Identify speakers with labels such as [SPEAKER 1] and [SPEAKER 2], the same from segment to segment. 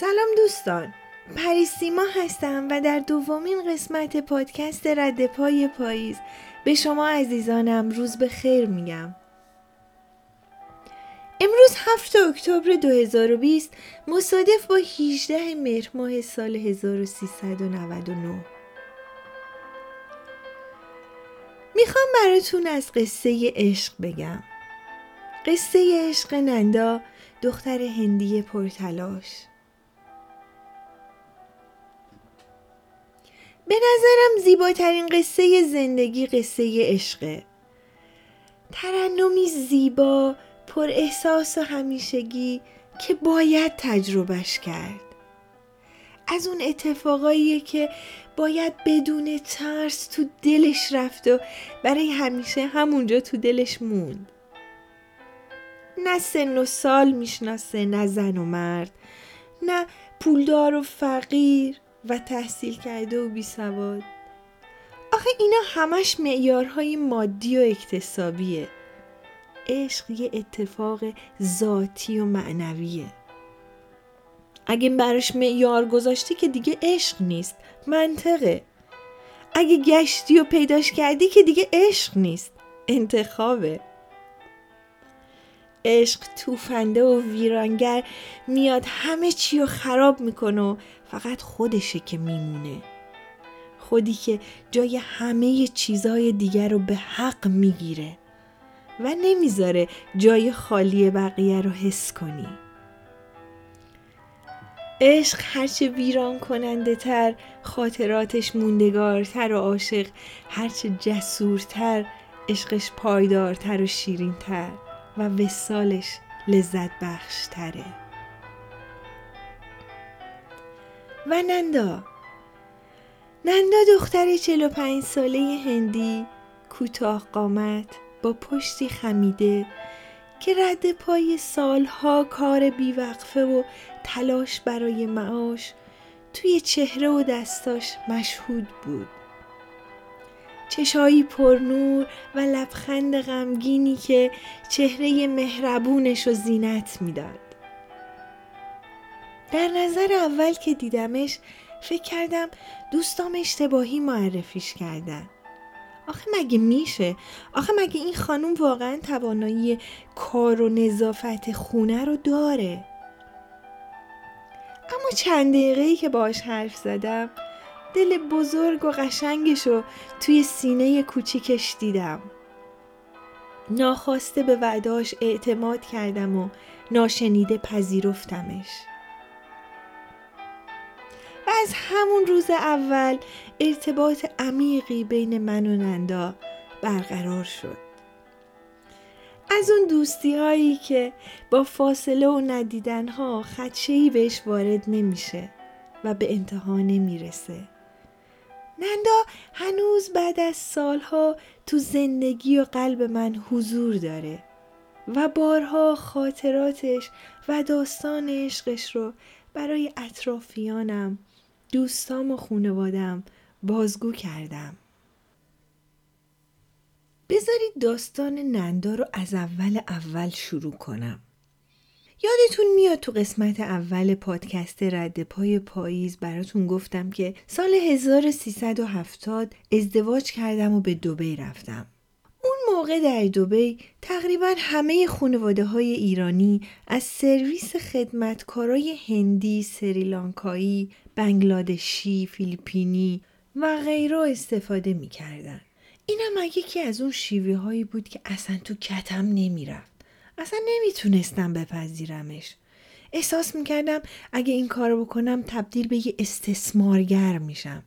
[SPEAKER 1] سلام دوستان. پریسیما هستم و در دومین قسمت پادکست رد پای پاییز به شما عزیزانم روز به خیر میگم. امروز 7 اکتبر 2020 مصادف با 18 مهر ماه سال 1399 می‌خوام براتون از قصه عشق بگم. قصه عشق نندا دختر هندی پرتلاش. به نظرم زیباترین قصه زندگی قصه عشقه ترنمی زیبا پر احساس و همیشگی که باید تجربهش کرد. از اون اتفاقاییه که باید بدون ترس تو دلش رفت و برای همیشه همونجا تو دلش موند. نه سن و سال می‌شناسه نه زن و مرد نه پولدار و فقیر. و تحصیل کرده و بیسواد آخه اینا همش معیارهای مادی و اکتسابیه. عشق یه اتفاق ذاتی و معنویه. اگه براش معیار گذاشتی که دیگه عشق نیست منطقه. اگه گشتی و پیداش کردی که دیگه عشق نیست انتخابه. عشق توفنده و ویرانگر میاد همه چی رو خراب می‌کنه و فقط خودشه که میمونه. خودی که جای همه چیزهای دیگر رو به حق می‌گیره و نمی‌ذاره جای خالی بقیه رو حس کنی. عشق هرچه ویران کننده تر خاطراتش موندگارتر و عاشق هرچه جسورتر عشقش پایدارتر و شیرینتر و وسالش لذت بخش و نندا نندا دختر 45 ساله هندی کوتاه قامت با پشتی خمیده که رد پای سالها کار بیوقفه و تلاش برای معاش توی چهره و دستاش مشهود بود چشایی پرنور و لبخند غمگینی که چهره مهربونش رو زینت می‌داد. در نظر اول که دیدمش فکر کردم دوستام اشتباهی معرفیش کردن. آخه مگه میشه؟ آخه مگه این خانم واقعا توانایی کار و نظافت خونه رو داره؟ اما چند دقیقه که باش حرف زدم دل بزرگ و قشنگش رو توی سینه کوچیکش دیدم ناخواسته به وعداش اعتماد کردم و ناشنیده پذیرفتمش و از همون روز اول ارتباط عمیقی بین من و نندا برقرار شد. از اون دوستی هایی که با فاصله و ندیدن ها خدشهی بهش وارد نمیشه و به انتها نمی‌رسه. نندا هنوز بعد از سالها تو زندگی و قلب من حضور داره و بارها خاطراتش و داستان عشقش رو برای اطرافیانم دوستام و خونوادم بازگو کردم بذارید داستان نندا رو از اول اول شروع کنم یادتون میاد تو قسمت اول پادکست رد پای پاییز براتون گفتم که سال 1370 ازدواج کردم و به دوبی رفتم. موقع در دوبی تقریبا همه خانواده های ایرانی از سرویس خدمتکارای هندی، سریلانکایی، بنگلادشی، فیلیپینی و غیره استفاده می‌کردن. اینم یکی از اون شیوه هایی بود که اصلا تو کتم نمی‌رفت. اصلا نمی‌تونستم بپذیرمش احساس می‌کردم اگه این کارو بکنم تبدیل به یه استثمارگر میشم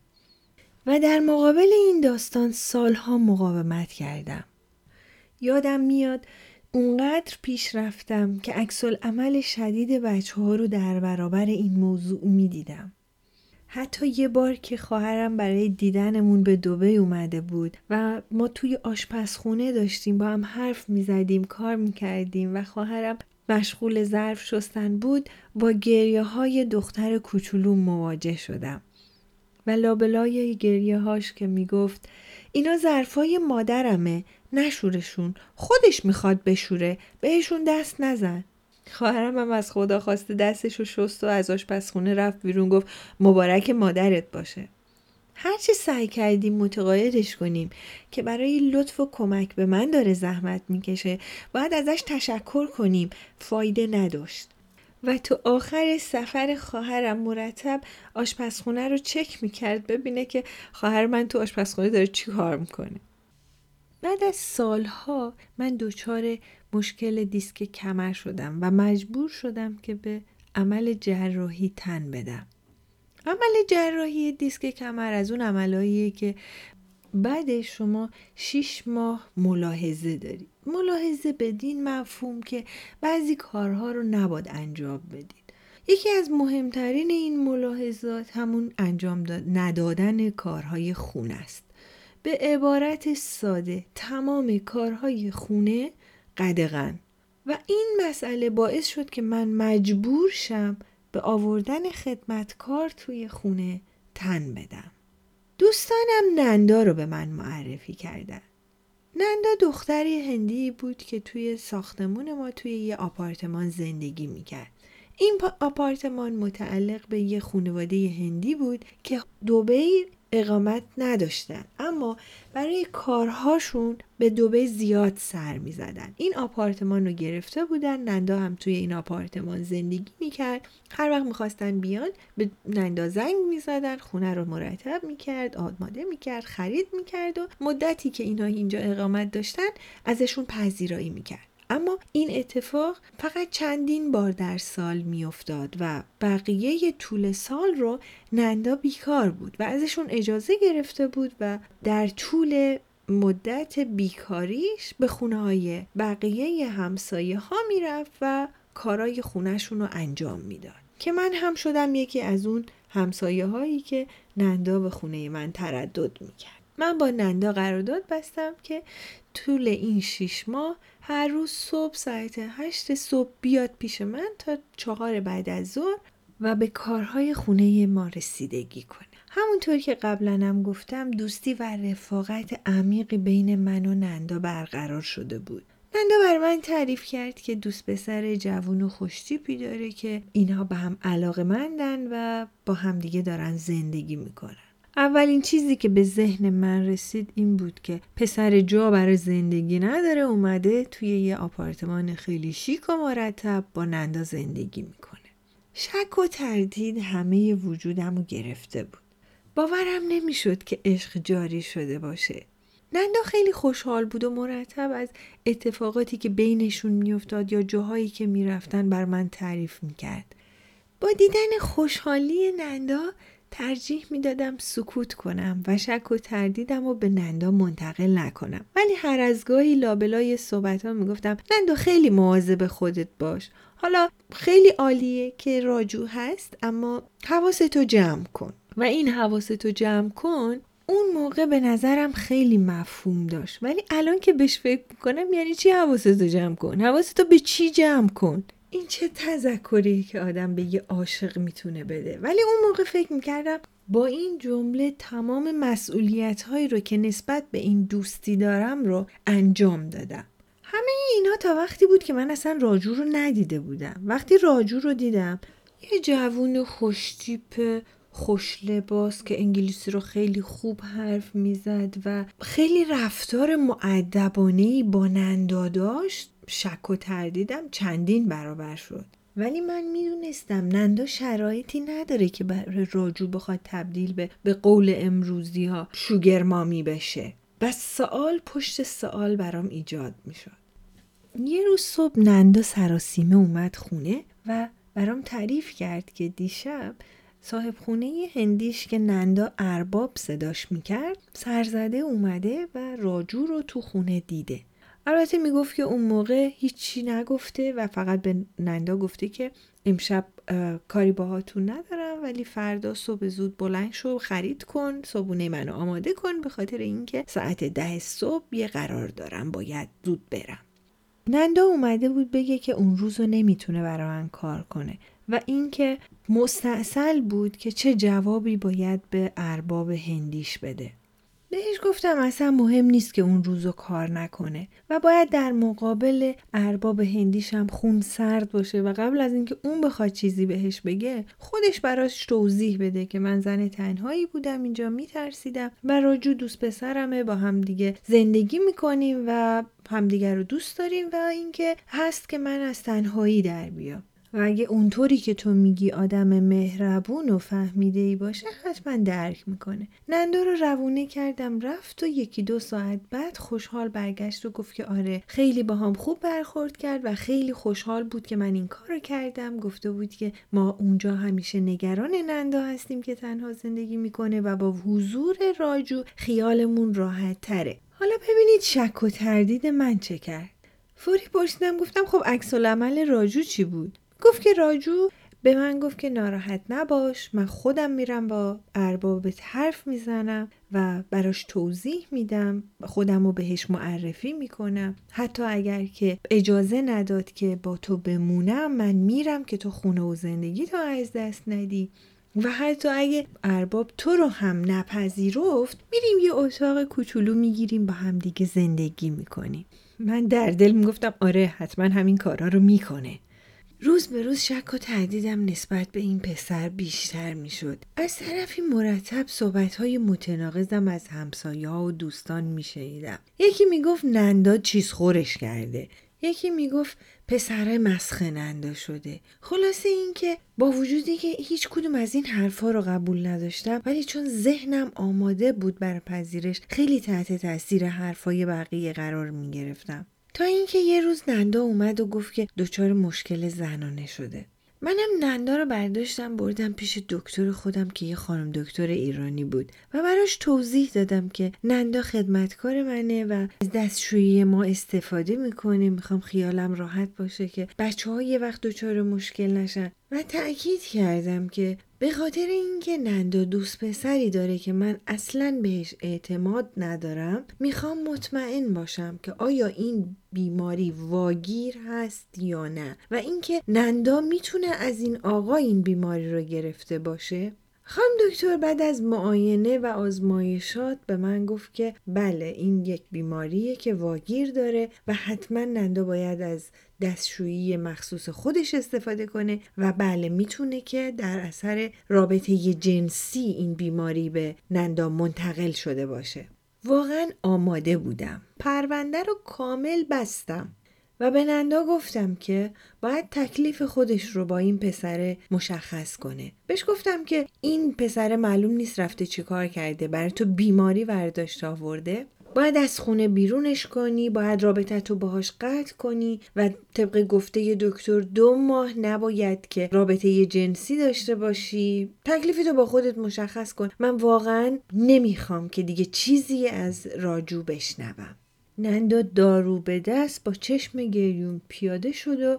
[SPEAKER 1] و در مقابل این داستان سالها مقاومت کردم یادم میاد اونقدر پیش رفتم که عکس عمل شدید بچه ها رو در برابر این موضوع می‌دیدم. حتی یه بار که خواهرم برای دیدنمون به دوبه اومده بود و ما توی آشپزخونه داشتیم با هم حرف می‌زدیم کار می‌کردیم و خواهرم مشغول ظرف شستن بود با گریه های دختر کوچولو مواجه شدم. و لابلای گریه هاش که می‌گفت اینا ظرفای مادرمه نشورشون. خودش می‌خواد بشوره. بهشون دست نزن. خواهرم هم از خدا خواسته دستش و شست و از آشپزخونه رفت بیرون گفت مبارک مادرت باشه. هرچی سعی کردیم متقاعدش کنیم که برای لطف و کمک به من داره زحمت می‌کشه باید ازش تشکر کنیم. فایده نداشت. و تو آخر سفر خواهرم مرتب آشپزخونه رو چک می‌کرد ببینه که خواهر من تو آشپزخونه داره چی کار می‌کنه. بعد از سالها من دچار مشکل دیسک کمر شدم و مجبور شدم که به عمل جراحی تن بدم. عمل جراحی دیسک کمر از اون عملهاییه که بعد شما شیش ماه ملاحظه دارید ملاحظه بدین مفهوم که بعضی کارها رو نباد انجام بدید یکی از مهمترین این ملاحظات همون انجام ندادن کارهای خونه است. به عبارت ساده تمام کارهای خونه قدغن. و این مسئله باعث شد که من مجبور شم به آوردن خدمتکار توی خونه تن بدم. دوستانم نندا رو به من معرفی کردن. نندا دختری هندی بود که توی ساختمون ما توی یه آپارتمان زندگی می‌کرد. این آپارتمان متعلق به یه خانواده هندی بود که دوبی اقامت نداشتن. اما برای کارهاشون به دوبه زیاد سر می زدن. این آپارتمان رو گرفته بودن. نندا هم توی این آپارتمان زندگی می‌کرد. هر وقت می‌خواستن بیان به نندا زنگ می‌زدن خونه رو مرتب می‌کرد آماده می‌کرد خرید می‌کرد و مدتی که اینا اینجا اقامت داشتن ازشون پذیرایی می‌کرد. اما این اتفاق فقط چندین بار در سال میافتاد و بقیه طول سال رو نندا بیکار بود و ازشون اجازه گرفته بود و در طول مدت بیکاریش به خونه های بقیه همسایه ها می‌رفت و کارای خونهشون رو انجام می‌داد. که من هم شدم یکی از اون همسایه هایی که نندا به خونه من تردد می‌کرد. من با نندا قرارداد بستم که طول این شیش ماه هر روز صبح ساعت هشت صبح بیاد پیش من تا چهار بعد از ظهر و به کارهای خونه ما رسیدگی کنه. همونطور که قبلا هم گفتم دوستی و رفاقت عمیقی بین من و نندا برقرار شده بود. نندا بر من تعریف کرد که دوست پسر جوون و خوشتیپی داره که اینها به هم علاقه مندن و با همدیگه دارن زندگی می‌کنن. اولین چیزی که به ذهن من رسید این بود که پسر جا برای زندگی نداره اومده توی یه آپارتمان خیلی شیک و مرتب با نندا زندگی می‌کنه. شک و تردید همه وجودم رو گرفته بود. باورم نمی‌شد که عشق جاری شده باشه. نندا خیلی خوشحال بود و مرتب از اتفاقاتی که بینشون میافتاد یا جاهایی که می‌رفتن بر من تعریف می‌کرد. با دیدن خوشحالی نندا ترجیح می‌دادم سکوت کنم و شک و تردیدم و به نندا منتقل نکنم. ولی هر از گاهی لابلای صحبت ها می‌گفتم نندا خیلی مواظب خودت باش. حالا خیلی عالیه که راجو هست اما حواستو جمع کن. و این حواستو جمع کن اون موقع به نظرم خیلی مفهوم داشت. ولی الان که بهش فکر می‌کنم یعنی چی حواستو جمع کن؟ حواستو به چی جمع کن؟ این چه تذکری که آدم به یه عاشق می‌تونه بده؟ ولی اون موقع فکر می‌کردم با این جمله تمام مسئولیت هایی رو که نسبت به این دوستی دارم رو انجام دادم. همه اینا تا وقتی بود که من اصلا راجو رو ندیده بودم. وقتی راجو رو دیدم یه جوون خوشتیپ خوش لباس که انگلیسی رو خیلی خوب حرف می‌زد و خیلی رفتار معدبانه با نندا داشت. شک و تردیدم چندین برابر شد. ولی من می‌دونستم نندا شرایطی نداره که برای راجو بخواد تبدیل به به قول امروزی ها شوگر مامی بشه. بس سوال پشت سوال برام ایجاد می‌شد. یه روز صبح نندا سراسیمه اومد خونه و برام تعریف کرد که دیشب صاحب خونه هندیش که نندا ارباب صداش می‌کرد سرزده اومده و راجو رو تو خونه دیده. البته می‌گفت که اون موقع هیچی نگفته و فقط به نندا گفته که امشب کاری باهاتون ندارم ولی فردا صبح زود بلند شو خرید کن صبحونه منو آماده کن به خاطر اینکه ساعت ده صبح یه قرار دارم باید زود برم. نندا اومده بود بگه که اون روز رو نمی‌تونه برای من کار کنه و اینکه مستاصل بود که چه جوابی باید به ارباب هندیش بده. بهش گفتم اصلا مهم نیست که اون روزو کار نکنه و باید در مقابل ارباب هندیشم خون سرد باشه و قبل از اینکه اون بخواد چیزی بهش بگه خودش براش توضیح بده که من زن تنهایی بودم اینجا میترسیدم و راجو دوست پسرمه با هم دیگه زندگی می‌کنیم و همدیگر رو دوست داریم و اینکه هست که من از تنهایی در بیام. و اگه اونطوری که تو میگی آدم مهربون و فهمیده ای باشه حتما درک می‌کنه. نندا رو روونه کردم رفت و یکی دو ساعت بعد خوشحال برگشت و گفت که آره خیلی با هم خوب برخورد کرد و خیلی خوشحال بود که من این کار کردم. گفته بود که ما اونجا همیشه نگران نندا هستیم که تنها زندگی می‌کنه و با حضور راجو خیالمون راحت تره حالا ببینید شک و تردید من چه کرد. فوری پرسیدم گفتم خب عکس العمل راجو چی بود؟ گفت که راجو به من گفت که ناراحت نباش من خودم میرم با اربابت حرف می‌زنم و براش توضیح میدم خودم رو بهش معرفی می‌کنم. حتی اگر که اجازه نداد که با تو بمونم من میرم که تو خونه و زندگی تو از دست ندی. و حتی اگه ارباب تو رو هم نپذیرفت میریم یه اتاق کوچولو می‌گیریم با هم دیگه زندگی می‌کنیم. من در دل می‌گفتم آره حتما همین کارا رو می‌کنه. روز به روز شک و تردیدم نسبت به این پسر بیشتر می‌شد. از طرفی مرتب صحبت های متناقضم از همسایه و دوستان میشنیدم. یکی می‌گفت نندا چیز خورش کرده. یکی می‌گفت پسر مسخه نندا شده خلاصه اینکه با وجودی که هیچ کدوم از این حرفها رو قبول نداشتم ولی چون ذهنم آماده بود بر پذیرش خیلی تحت تاثیر حرفای بقیه قرار می‌گرفتم تا اینکه یه روز نندا اومد و گفت که دچار مشکل زنانه شده. منم نندا رو برداشتم بردم پیش دکتر خودم که یه خانم دکتر ایرانی بود و براش توضیح دادم که نندا خدمتکار منه و از دستشویی ما استفاده می‌کنه. می‌خوام خیالم راحت باشه که بچه ها یه وقت دچار مشکل نشن. و تأکید کردم که به خاطر اینکه نندا دوست پسری داره که من اصلا بهش اعتماد ندارم می‌خوام مطمئن باشم که آیا این بیماری واگیر هست یا نه و اینکه نندا می‌تونه از این آقا این بیماری رو گرفته باشه. خانم دکتر بعد از معاینه و آزمایشات به من گفت که بله این یک بیماریه که واگیر داره و حتما نندا باید از دستشویی مخصوص خودش استفاده کنه و بله می‌تونه که در اثر رابطه جنسی این بیماری به نندا منتقل شده باشه. واقعا آماده بودم. پرونده رو کامل بستم و به نندا گفتم که باید تکلیف خودش رو با این پسر مشخص کنه. بهش گفتم که این پسر معلوم نیست رفته چیکار کرده برای تو بیماری ورداشت آورده. باید از خونه بیرونش کنی باید رابطه تو باهاش قطع کنی و طبق گفته دکتر دو ماه نباید که رابطه جنسی داشته باشی. تکلیفی تو با خودت مشخص کن. من واقعا نمی‌خوام که دیگه چیزی از راجو بشنوم. نندا دارو به دست با چشم گریون پیاده شد و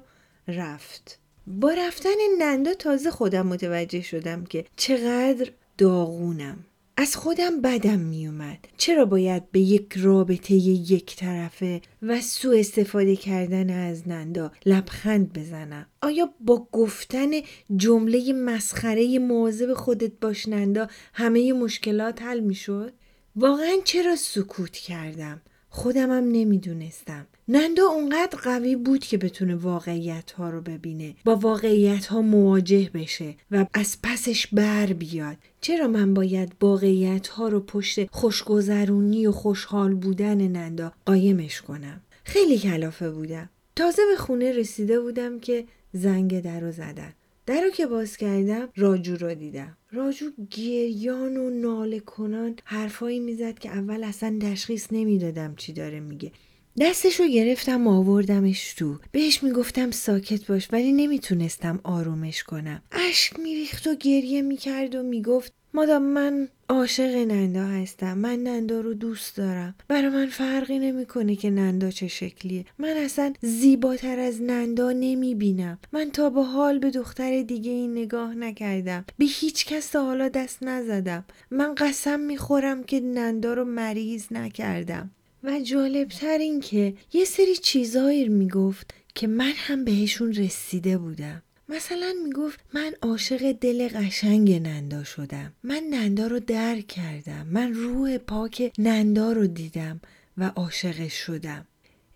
[SPEAKER 1] رفت. با رفتن نندا تازه خودم متوجه شدم که چقدر داغونم. از خودم بدم میومد. چرا باید به یک رابطه یک طرفه و سو استفاده کردن از نندا لبخند بزنم؟ آیا با گفتن جمله مسخره مواظب خودت باش نندا همه مشکلات حل می‌شد؟ واقعا چرا سکوت کردم؟ خودمم نمی‌دونستم. نندا اونقدر قوی بود که بتونه واقعیت ها رو ببینه با واقعیت ها مواجه بشه و از پسش بر بیاد. چرا من باید واقعیت ها رو پشت خوشگذرونی و خوشحال بودن نندا قایمش کنم؟ خیلی کلافه بودم. تازه به خونه رسیده بودم که زنگ در رو زدن. در رو که باز کردم راجو رو دیدم. راجو گریان و ناله کنان حرفایی می‌زد که اول اصلا تشخیص نمی‌دادم چی داره میگه. دستش رو گرفتم و آوردمش تو. بهش می‌گفتم ساکت باش ولی نمی‌تونستم آرومش کنم. اشک میریخت و گریه می‌کرد و می‌گفت مادام من عاشق نندا هستم. من نندا رو دوست دارم. برای من فرقی نمی‌کنه که نندا چه شکلیه. من اصلا زیباتر از نندا نمی‌بینم. من تا به حال به دختر دیگه این نگاه نکردم. به هیچ کس حالا دست نزدم. من قسم می‌خورم که نندا رو مریض نکردم. و جالبتر این که یه سری چیزایی می‌گفت که من هم بهشون رسیده بودم. مثلا می‌گفت من عاشق دل قشنگ نندا شدم. من نندا رو درک کردم. من روح پاک نندا رو دیدم و عاشقش شدم.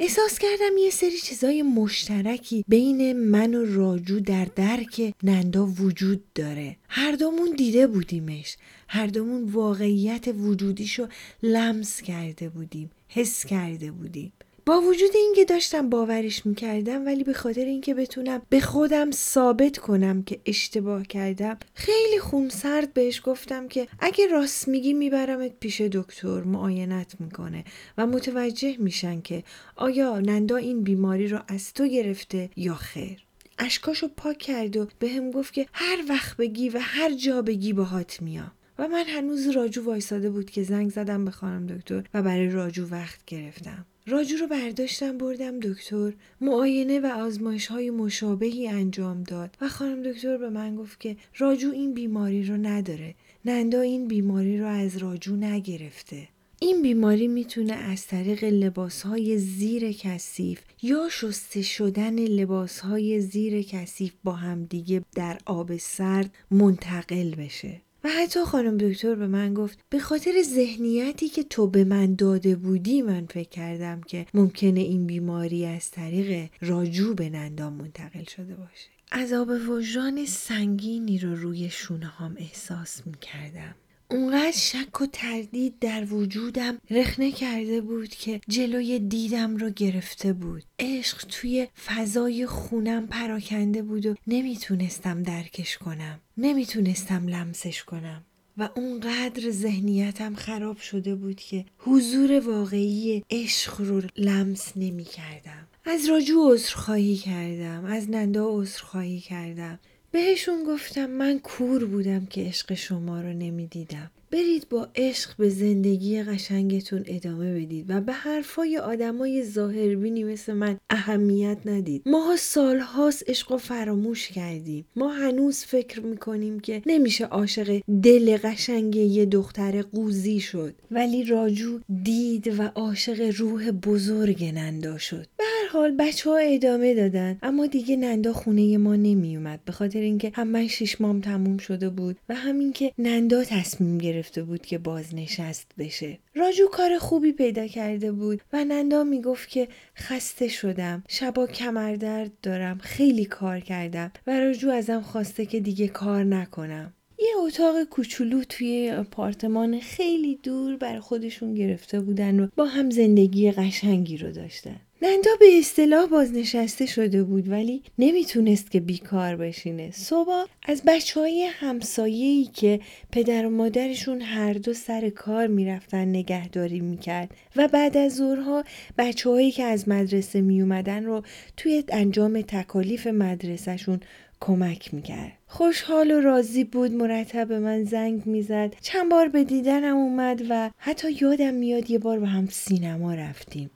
[SPEAKER 1] احساس کردم یه سری چیزای مشترکی بین من و راجو در درک نندا وجود داره. هر دومون دیده بودیمش. هر دومون واقعیت وجودیشو لمس کرده بودیم حس کرده بودیم. با وجود اینکه داشتم باورش می‌کردم ولی به خاطر اینکه بتونم به خودم ثابت کنم که اشتباه کردم خیلی خونسرد بهش گفتم که اگه راست میگی میبرمت پیش دکتر معاینت می‌کنه و متوجه میشن که آیا نندا این بیماری رو از تو گرفته یا خیر. اشکاشو پاک کرد و به هم گفت که هر وقت بگی و هر جا بگی باهات میام. و من هنوز راجو وایساده بود که زنگ زدم به خانم دکتر و برای راجو وقت گرفتم. راجو رو برداشتم بردم دکتر. معاینه و آزمایش های مشابهی انجام داد. و خانم دکتر به من گفت که راجو این بیماری رو نداره. نندا این بیماری رو از راجو نگرفته. این بیماری می‌تونه از طریق لباس های زیر کثیف یا شسته شدن لباس های زیر کثیف با همدیگه در آب سرد منتقل بشه. و حتی خانم دکتر به من گفت به خاطر ذهنیتی که تو به من داده بودی من فکر کردم که ممکنه این بیماری از طریق راجو به نندام منتقل شده باشه عذاب وجدان سنگینی رو روی شونه هم احساس می کردم. اونقدر شک و تردید در وجودم رخنه کرده بود که جلوی دیدم رو گرفته بود. عشق توی فضای خونم پراکنده بود و نمی‌تونستم درکش کنم. نمی‌تونستم لمسش کنم. و اونقدر ذهنیتم خراب شده بود که حضور واقعی عشق رو لمس نمی کردم. از راجو عذرخواهی کردم. از نندا عذرخواهی کردم. بهشون گفتم من کور بودم که عشق شما رو نمی‌دیدم. برید با عشق به زندگی قشنگتون ادامه بدید و به حرفای آدمای ظاهربینی مثل من اهمیت ندید. ماها سالهاست عشق و فراموش کردیم. ما هنوز فکر می‌کنیم که نمیشه عاشق دل قشنگ یه دختر قوزی شد. ولی راجو دید و عاشق روح بزرگ نندا شد. به هر حال بچه ها ادامه دادن اما دیگه نندا خونه ما نمیومد به خاطر اینکه هم من شیش مام تموم شده بود و همین که نندا تصمیم گرفت گرفته بود که بازنشست بشه. راجو کار خوبی پیدا کرده بود و نندا می‌گفت که خسته شدم. شبا کمردرد دارم. خیلی کار کردم و راجو ازم خواسته که دیگه کار نکنم. یه اتاق کوچولو توی آپارتمان خیلی دور بر خودشون گرفته بودن و با هم زندگی قشنگی رو داشتن. نندا به اصطلاح بازنشسته شده بود ولی نمی‌تونست که بیکار بشینه. صبح از بچه های همسایه‌ای که پدر و مادرشون هر دو سر کار می‌رفتن نگهداری می‌کرد و بعد از ظهرها بچه هایی که از مدرسه میومدن رو توی انجام تکالیف مدرسهشون کمک می‌کرد. خوشحال و راضی بود مرتب به من زنگ می‌زد. چند بار به دیدنم اومد و حتی یادم میاد یه بار با هم سینما رفتیم.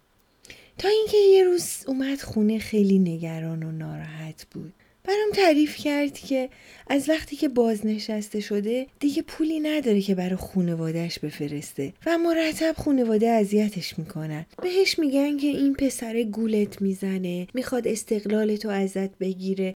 [SPEAKER 1] تا اینکه یه روز اومد خونه خیلی نگران و ناراحت بود. برام تعریف کرد که از وقتی که بازنشسته شده دیگه پولی نداره که برای خونوادهش بفرسته و مرتب خونواده اذیتش می‌کنن. بهش میگن که این پسر گولت می‌زنه می‌خواد استقلال تو ازت بگیره.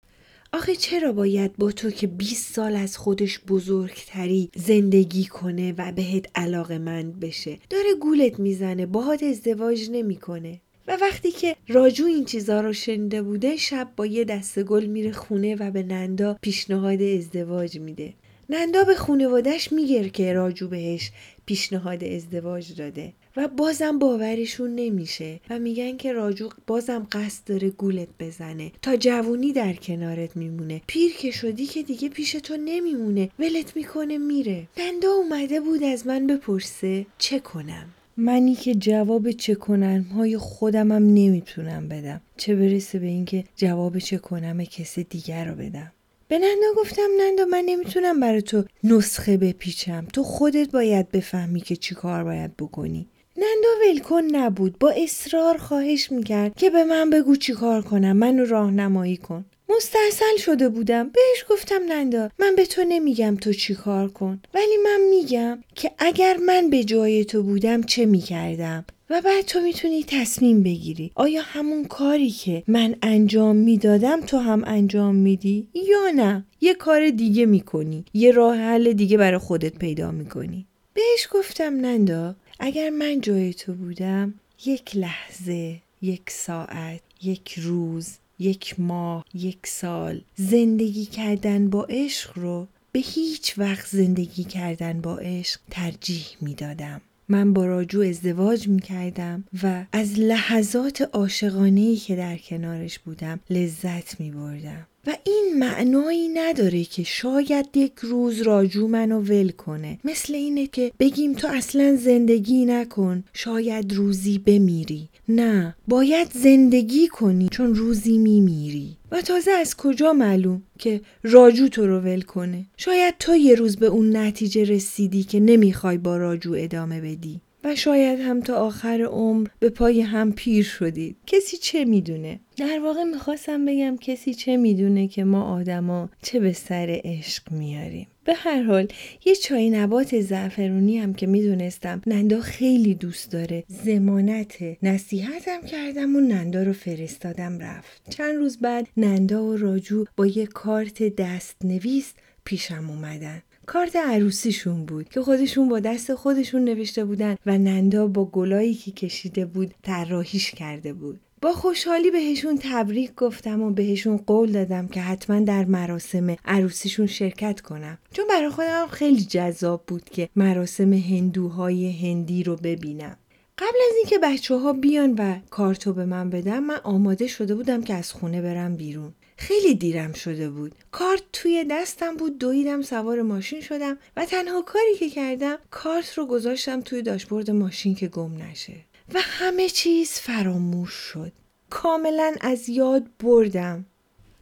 [SPEAKER 1] آخه چرا باید با تو که 20 سال از خودش بزرگتری زندگی کنه و بهت علاقه مند بشه؟ داره گولت می‌زنه باهات ازدواج نمی‌کنه. و وقتی که راجو این چیزا رو شنیده بوده شب با یه دسته گل میره خونه و به نندا پیشنهاد ازدواج میده. نندا به خونوادش میگه که راجو بهش پیشنهاد ازدواج داده. و بازم باورشون نمیشه و میگن که راجو بازم قصد داره گولت بزنه. تا جوونی در کنارت میمونه. پیر که شدی که دیگه پیش تو نمیمونه. ولت می‌کنه میره. نندا اومده بود از من بپرسه چه کنم. منی که جواب چه کنم های خودمم نمی‌تونم بدم. چه برسه به اینکه جواب چه کنم کسی دیگر رو بدم. به نندا گفتم نندا من نمی‌تونم برای تو نسخه بپیچم. تو خودت باید بفهمی که چی کار باید بکنی. نندا ولکن نبود. با اصرار خواهش می‌کرد که به من بگو چی کار کنم. منو راهنمایی کن. مستحصل شده بودم. بهش گفتم نندا من به تو نمیگم تو چی کار کن. ولی من میگم که اگر من به جای تو بودم چه می‌کردم؟ و بعد تو می‌تونی تصمیم بگیری. آیا همون کاری که من انجام می‌دادم تو هم انجام میدی؟ یا نه؟ یه کار دیگه می‌کنی. یه راه حل دیگه برای خودت پیدا می‌کنی. بهش گفتم نندا اگر من جای تو بودم یک لحظه یک ساعت یک روز یک ماه یک سال زندگی کردن با عشق رو به هیچ وقت زندگی کردن با عشق ترجیح می‌دادم من با راجو ازدواج می کردم و از لحظات عاشقانه که در کنارش بودم لذت می بردم. و این معنایی نداره که شاید یک روز راجو منو ول کنه. مثل اینه که بگیم تو اصلا زندگی نکن شاید روزی بمیری. نه باید زندگی کنی چون روزی میمیری. و تازه از کجا معلوم که راجو تو رو ول کنه؟ شاید تو یه روز به اون نتیجه رسیدی که نمی‌خوای با راجو ادامه بدی. و شاید هم تا آخر عمر به پای هم پیر شدید. کسی چه می‌دونه؟ در واقع می‌خواستم بگم کسی چه می‌دونه که ما آدما چه به سر عشق میاریم. به هر حال یه چای نبات زعفرونی هم که می‌دونستم نندا خیلی دوست داره. زمانت نصیحتم کردم و نندا رو فرستادم رفت. چند روز بعد نندا و راجو با یه کارت دست نویس پیشم اومدن. کارت عروسیشون بود که خودشون با دست خودشون نوشته بودن و نندا با گلایی که کشیده بود طراحیش کرده بود. با خوشحالی بهشون تبریک گفتم و بهشون قول دادم که حتما در مراسم عروسیشون شرکت کنم. چون برای خودم خیلی جذاب بود که مراسم هندوهای هندی رو ببینم. قبل از اینکه بچه ها بیان و کارتو به من بدم من آماده شده بودم که از خونه برم بیرون. خیلی دیرم شده بود. کارت توی دستم بود دویدم سوار ماشین شدم و تنها کاری که کردم کارت رو گذاشتم توی داشبورد ماشین که گم نشه. و همه چیز فراموش شد. کاملا از یاد بردم.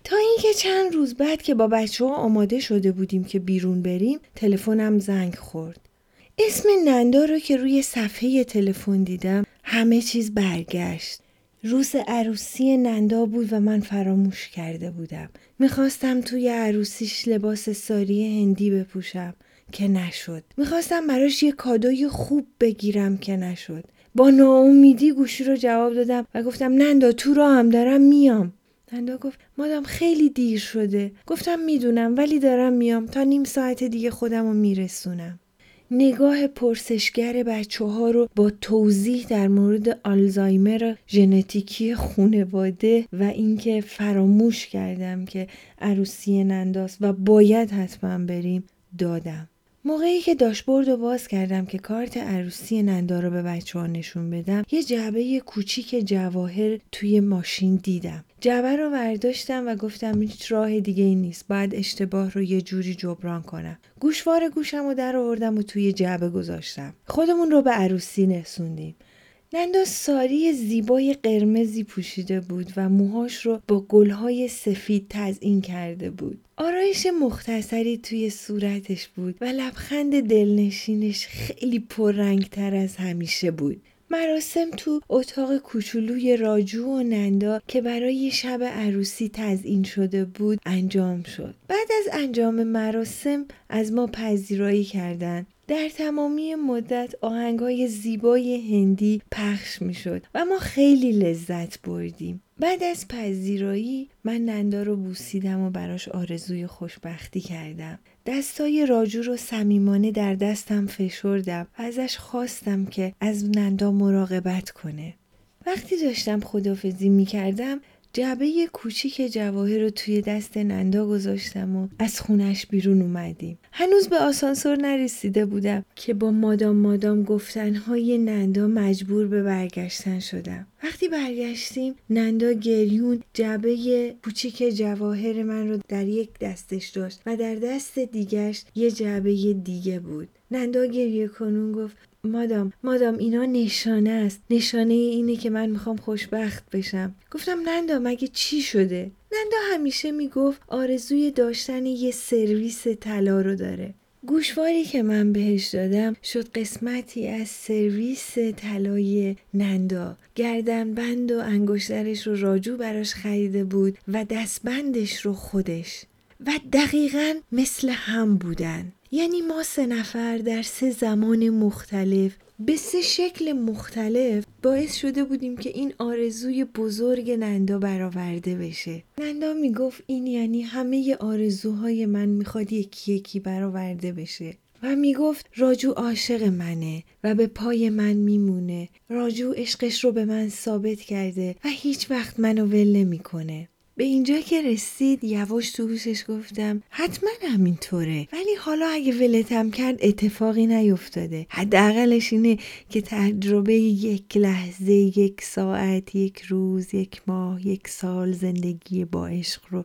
[SPEAKER 1] تا اینکه چند روز بعد که با بچه ها آماده شده بودیم که بیرون بریم تلفنم زنگ خورد. اسم نندا رو که روی صفحه تلفن دیدم همه چیز برگشت. روز عروسی نندا بود و من فراموش کرده بودم. می‌خواستم توی عروسیش لباس ساری هندی بپوشم که نشد. می‌خواستم براش یه کادوی خوب بگیرم که نشد. با ناامیدی گوشی رو جواب دادم و گفتم نندا تو را هم دارم میام. نندا گفت مادام خیلی دیر شده. گفتم می‌دونم ولی دارم میام تا نیم ساعت دیگه خودم رو میرسونم. نگاه پرسشگر بچه ها رو با توضیح در مورد آلزایمر ژنتیکی خونواده و اینکه فراموش کردم که عروسی ننداست و باید حتما بریم دادم. موقعی که داشبورد رو باز کردم که کارت عروسی نندا رو به بچه ها نشون بدم یه جعبه کوچیک جواهر توی ماشین دیدم. جعبه رو برداشتم و گفتم هیچ راه دیگه ای نیست باید اشتباه رو یه جوری جبران کنم. گوشوار گوشم رو در آوردم و توی جعبه گذاشتم. خودمون رو به عروسی نسوندیم. نندا ساری زیبای قرمزی پوشیده بود و موهاش رو با گلهای سفید تزئین کرده بود. آرایش مختصری توی صورتش بود و لبخند دلنشینش خیلی پررنگتر از همیشه بود. مراسم تو اتاق کوچولوی راجو و نندا که برای شب عروسی تزئین شده بود انجام شد. بعد از انجام مراسم از ما پذیرایی کردند در تمامی مدت آهنگ های زیبای هندی پخش می شد و ما خیلی لذت بردیم. بعد از پذیرایی من نندا رو بوسیدم و براش آرزوی خوشبختی کردم. دستای راجو رو صمیمانه در دستم فشردم و ازش خواستم که از نندا مراقبت کنه. وقتی داشتم خدافزی می کردم جعبه کوچیک جواهر رو توی دست نندا گذاشتم و از خونش بیرون اومدیم. هنوز به آسانسور نرسیده بودم که با مادام مادام گفتنهای نندا مجبور به برگشتن شدم. وقتی برگشتیم نندا گریون جعبه کوچیک جواهر من رو در یک دستش داشت و در دست دیگش یه جعبه دیگه بود. نندا گریه کنون گفت مادام مادام اینا نشانه است. نشانه اینه که من می‌خوام خوشبخت بشم. گفتم نندا مگه چی شده؟ نندا همیشه می‌گفت آرزوی داشتن یه سرویس طلا رو داره. گوشواری که من بهش دادم شد قسمتی از سرویس طلای نندا. گردن بند و انگشترش رو راجو براش خریده بود و دستبندش رو خودش. و دقیقا مثل هم بودن. یعنی ما سه نفر در سه زمان مختلف به سه شکل مختلف باعث شده بودیم که این آرزوی بزرگ نندا برآورده بشه. نندا می‌گفت این یعنی همه آرزوهای من می‌خواد یکی یکی برآورده بشه. و می‌گفت راجو عاشق منه و به پای من میمونه. راجو عشقش رو به من ثابت کرده و هیچ وقت منو ول نمی‌کنه. به اینجا که رسید یواش تو گوشش گفتم حتما همینطوره. ولی حالا اگه ولتم کرد اتفاقی نیفتاده. حداقلش اینه که تجربه یک لحظه یک ساعت یک روز یک ماه یک سال زندگی با عشق رو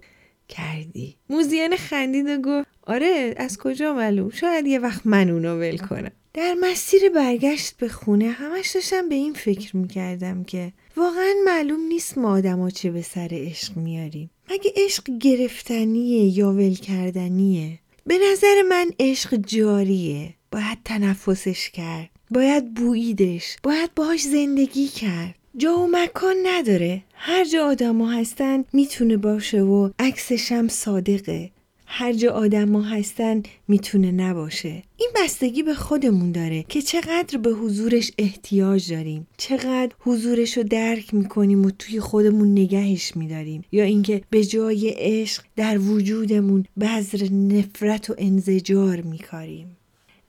[SPEAKER 1] کردی. موزیان خندید و گفت آره از کجا معلوم؟ شاید یه وقت من اونو ول کنم. در مسیر برگشت به خونه همش داشتم به این فکر می‌کردم که واقعا معلوم نیست ما آدما چه به سر عشق میاریم. مگه عشق گرفتنیه یا ول کردنیه؟ به نظر من عشق جاریه. باید تنفسش کرد. باید بوییدش. باید باهاش زندگی کرد. جا و مکان نداره. هر جا آدما هستن می‌تونه باشه و عکسش هم صادقه. هر جا آدم ها هستن می‌تونه نباشه. این بستگی به خودمون داره که چقدر به حضورش احتیاج داریم. چقدر حضورش رو درک می‌کنیم و توی خودمون نگهش میداریم. یا اینکه به جای عشق در وجودمون بذر نفرت و انزجار میکاریم.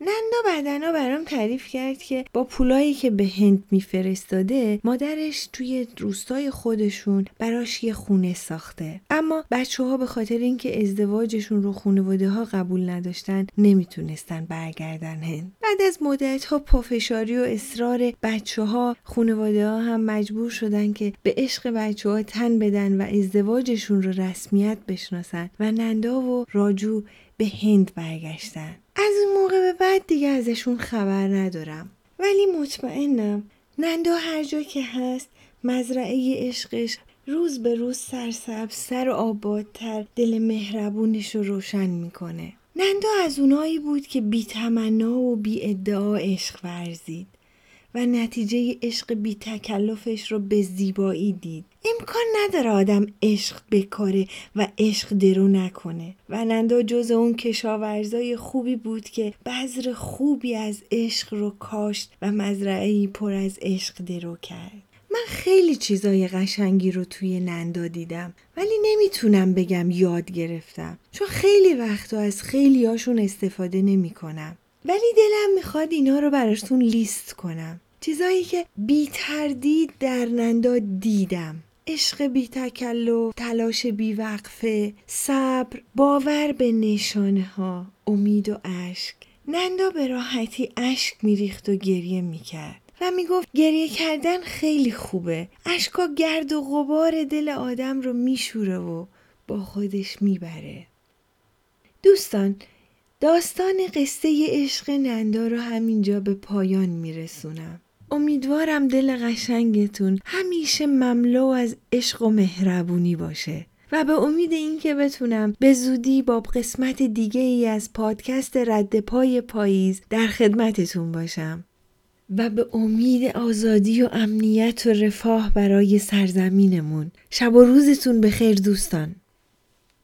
[SPEAKER 1] نندا بعدنا برام تعریف کرد که با پولایی که به هند میفرستاده مادرش توی روستای خودشون براش یه خونه ساخته. اما بچه ها به خاطر اینکه ازدواجشون رو خانواده ها قبول نداشتن نمی‌تونستن برگردن هند. بعد از مدت ها پافشاری و اصرار بچه ها خانواده ها هم مجبور شدن که به عشق بچه ها تن بدن و ازدواجشون رو رسمیت بشناسن و نندا و راجو به هند برگشتن. از اون موقع به بعد دیگه ازشون خبر ندارم. ولی مطمئنم نندا هر جا که هست مزرعه عشقش روز به روز سر و آبادتر دل مهربونش رو روشن می‌کنه. نندا از اونایی بود که بی تمنا و بی ادعا عشق ورزید و نتیجه عشق بی تکلفش رو به زیبایی دید. امکان نداره آدم عشق بکاره و عشق درو نکنه. و نندا جز اون کشاورزای خوبی بود که بذر خوبی از عشق رو کاشت و مزرعه پر از عشق درو کرد. من خیلی چیزای قشنگی رو توی نندا دیدم ولی نمی‌تونم بگم یاد گرفتم چون خیلی وقتا از خیلی هاشون استفاده نمی کنم. ولی دلم می‌خواد اینا رو براشتون لیست کنم. چیزایی که بی تردید در نندا دیدم. عشق بی تکلف، تلاش بی وقفه، صبر، باور به نشانه ها، امید و اشک. نندا به راحتی اشک میریخت و گریه می‌کرد. و می‌گفت گریه کردن خیلی خوبه اشکا گرد و غبار دل آدم رو میشوره و با خودش می‌بره دوستان داستان قصه عشق نندا رو همینجا به پایان میرسونم امیدوارم دل قشنگتون همیشه مملو از عشق و مهربونی باشه و به امید اینکه بتونم به زودی با قسمت دیگه ای از پادکست رد پای پاییز در خدمتتون باشم و به امید آزادی و امنیت و رفاه برای سرزمینمون. شب و روزتون به خیر دوستان.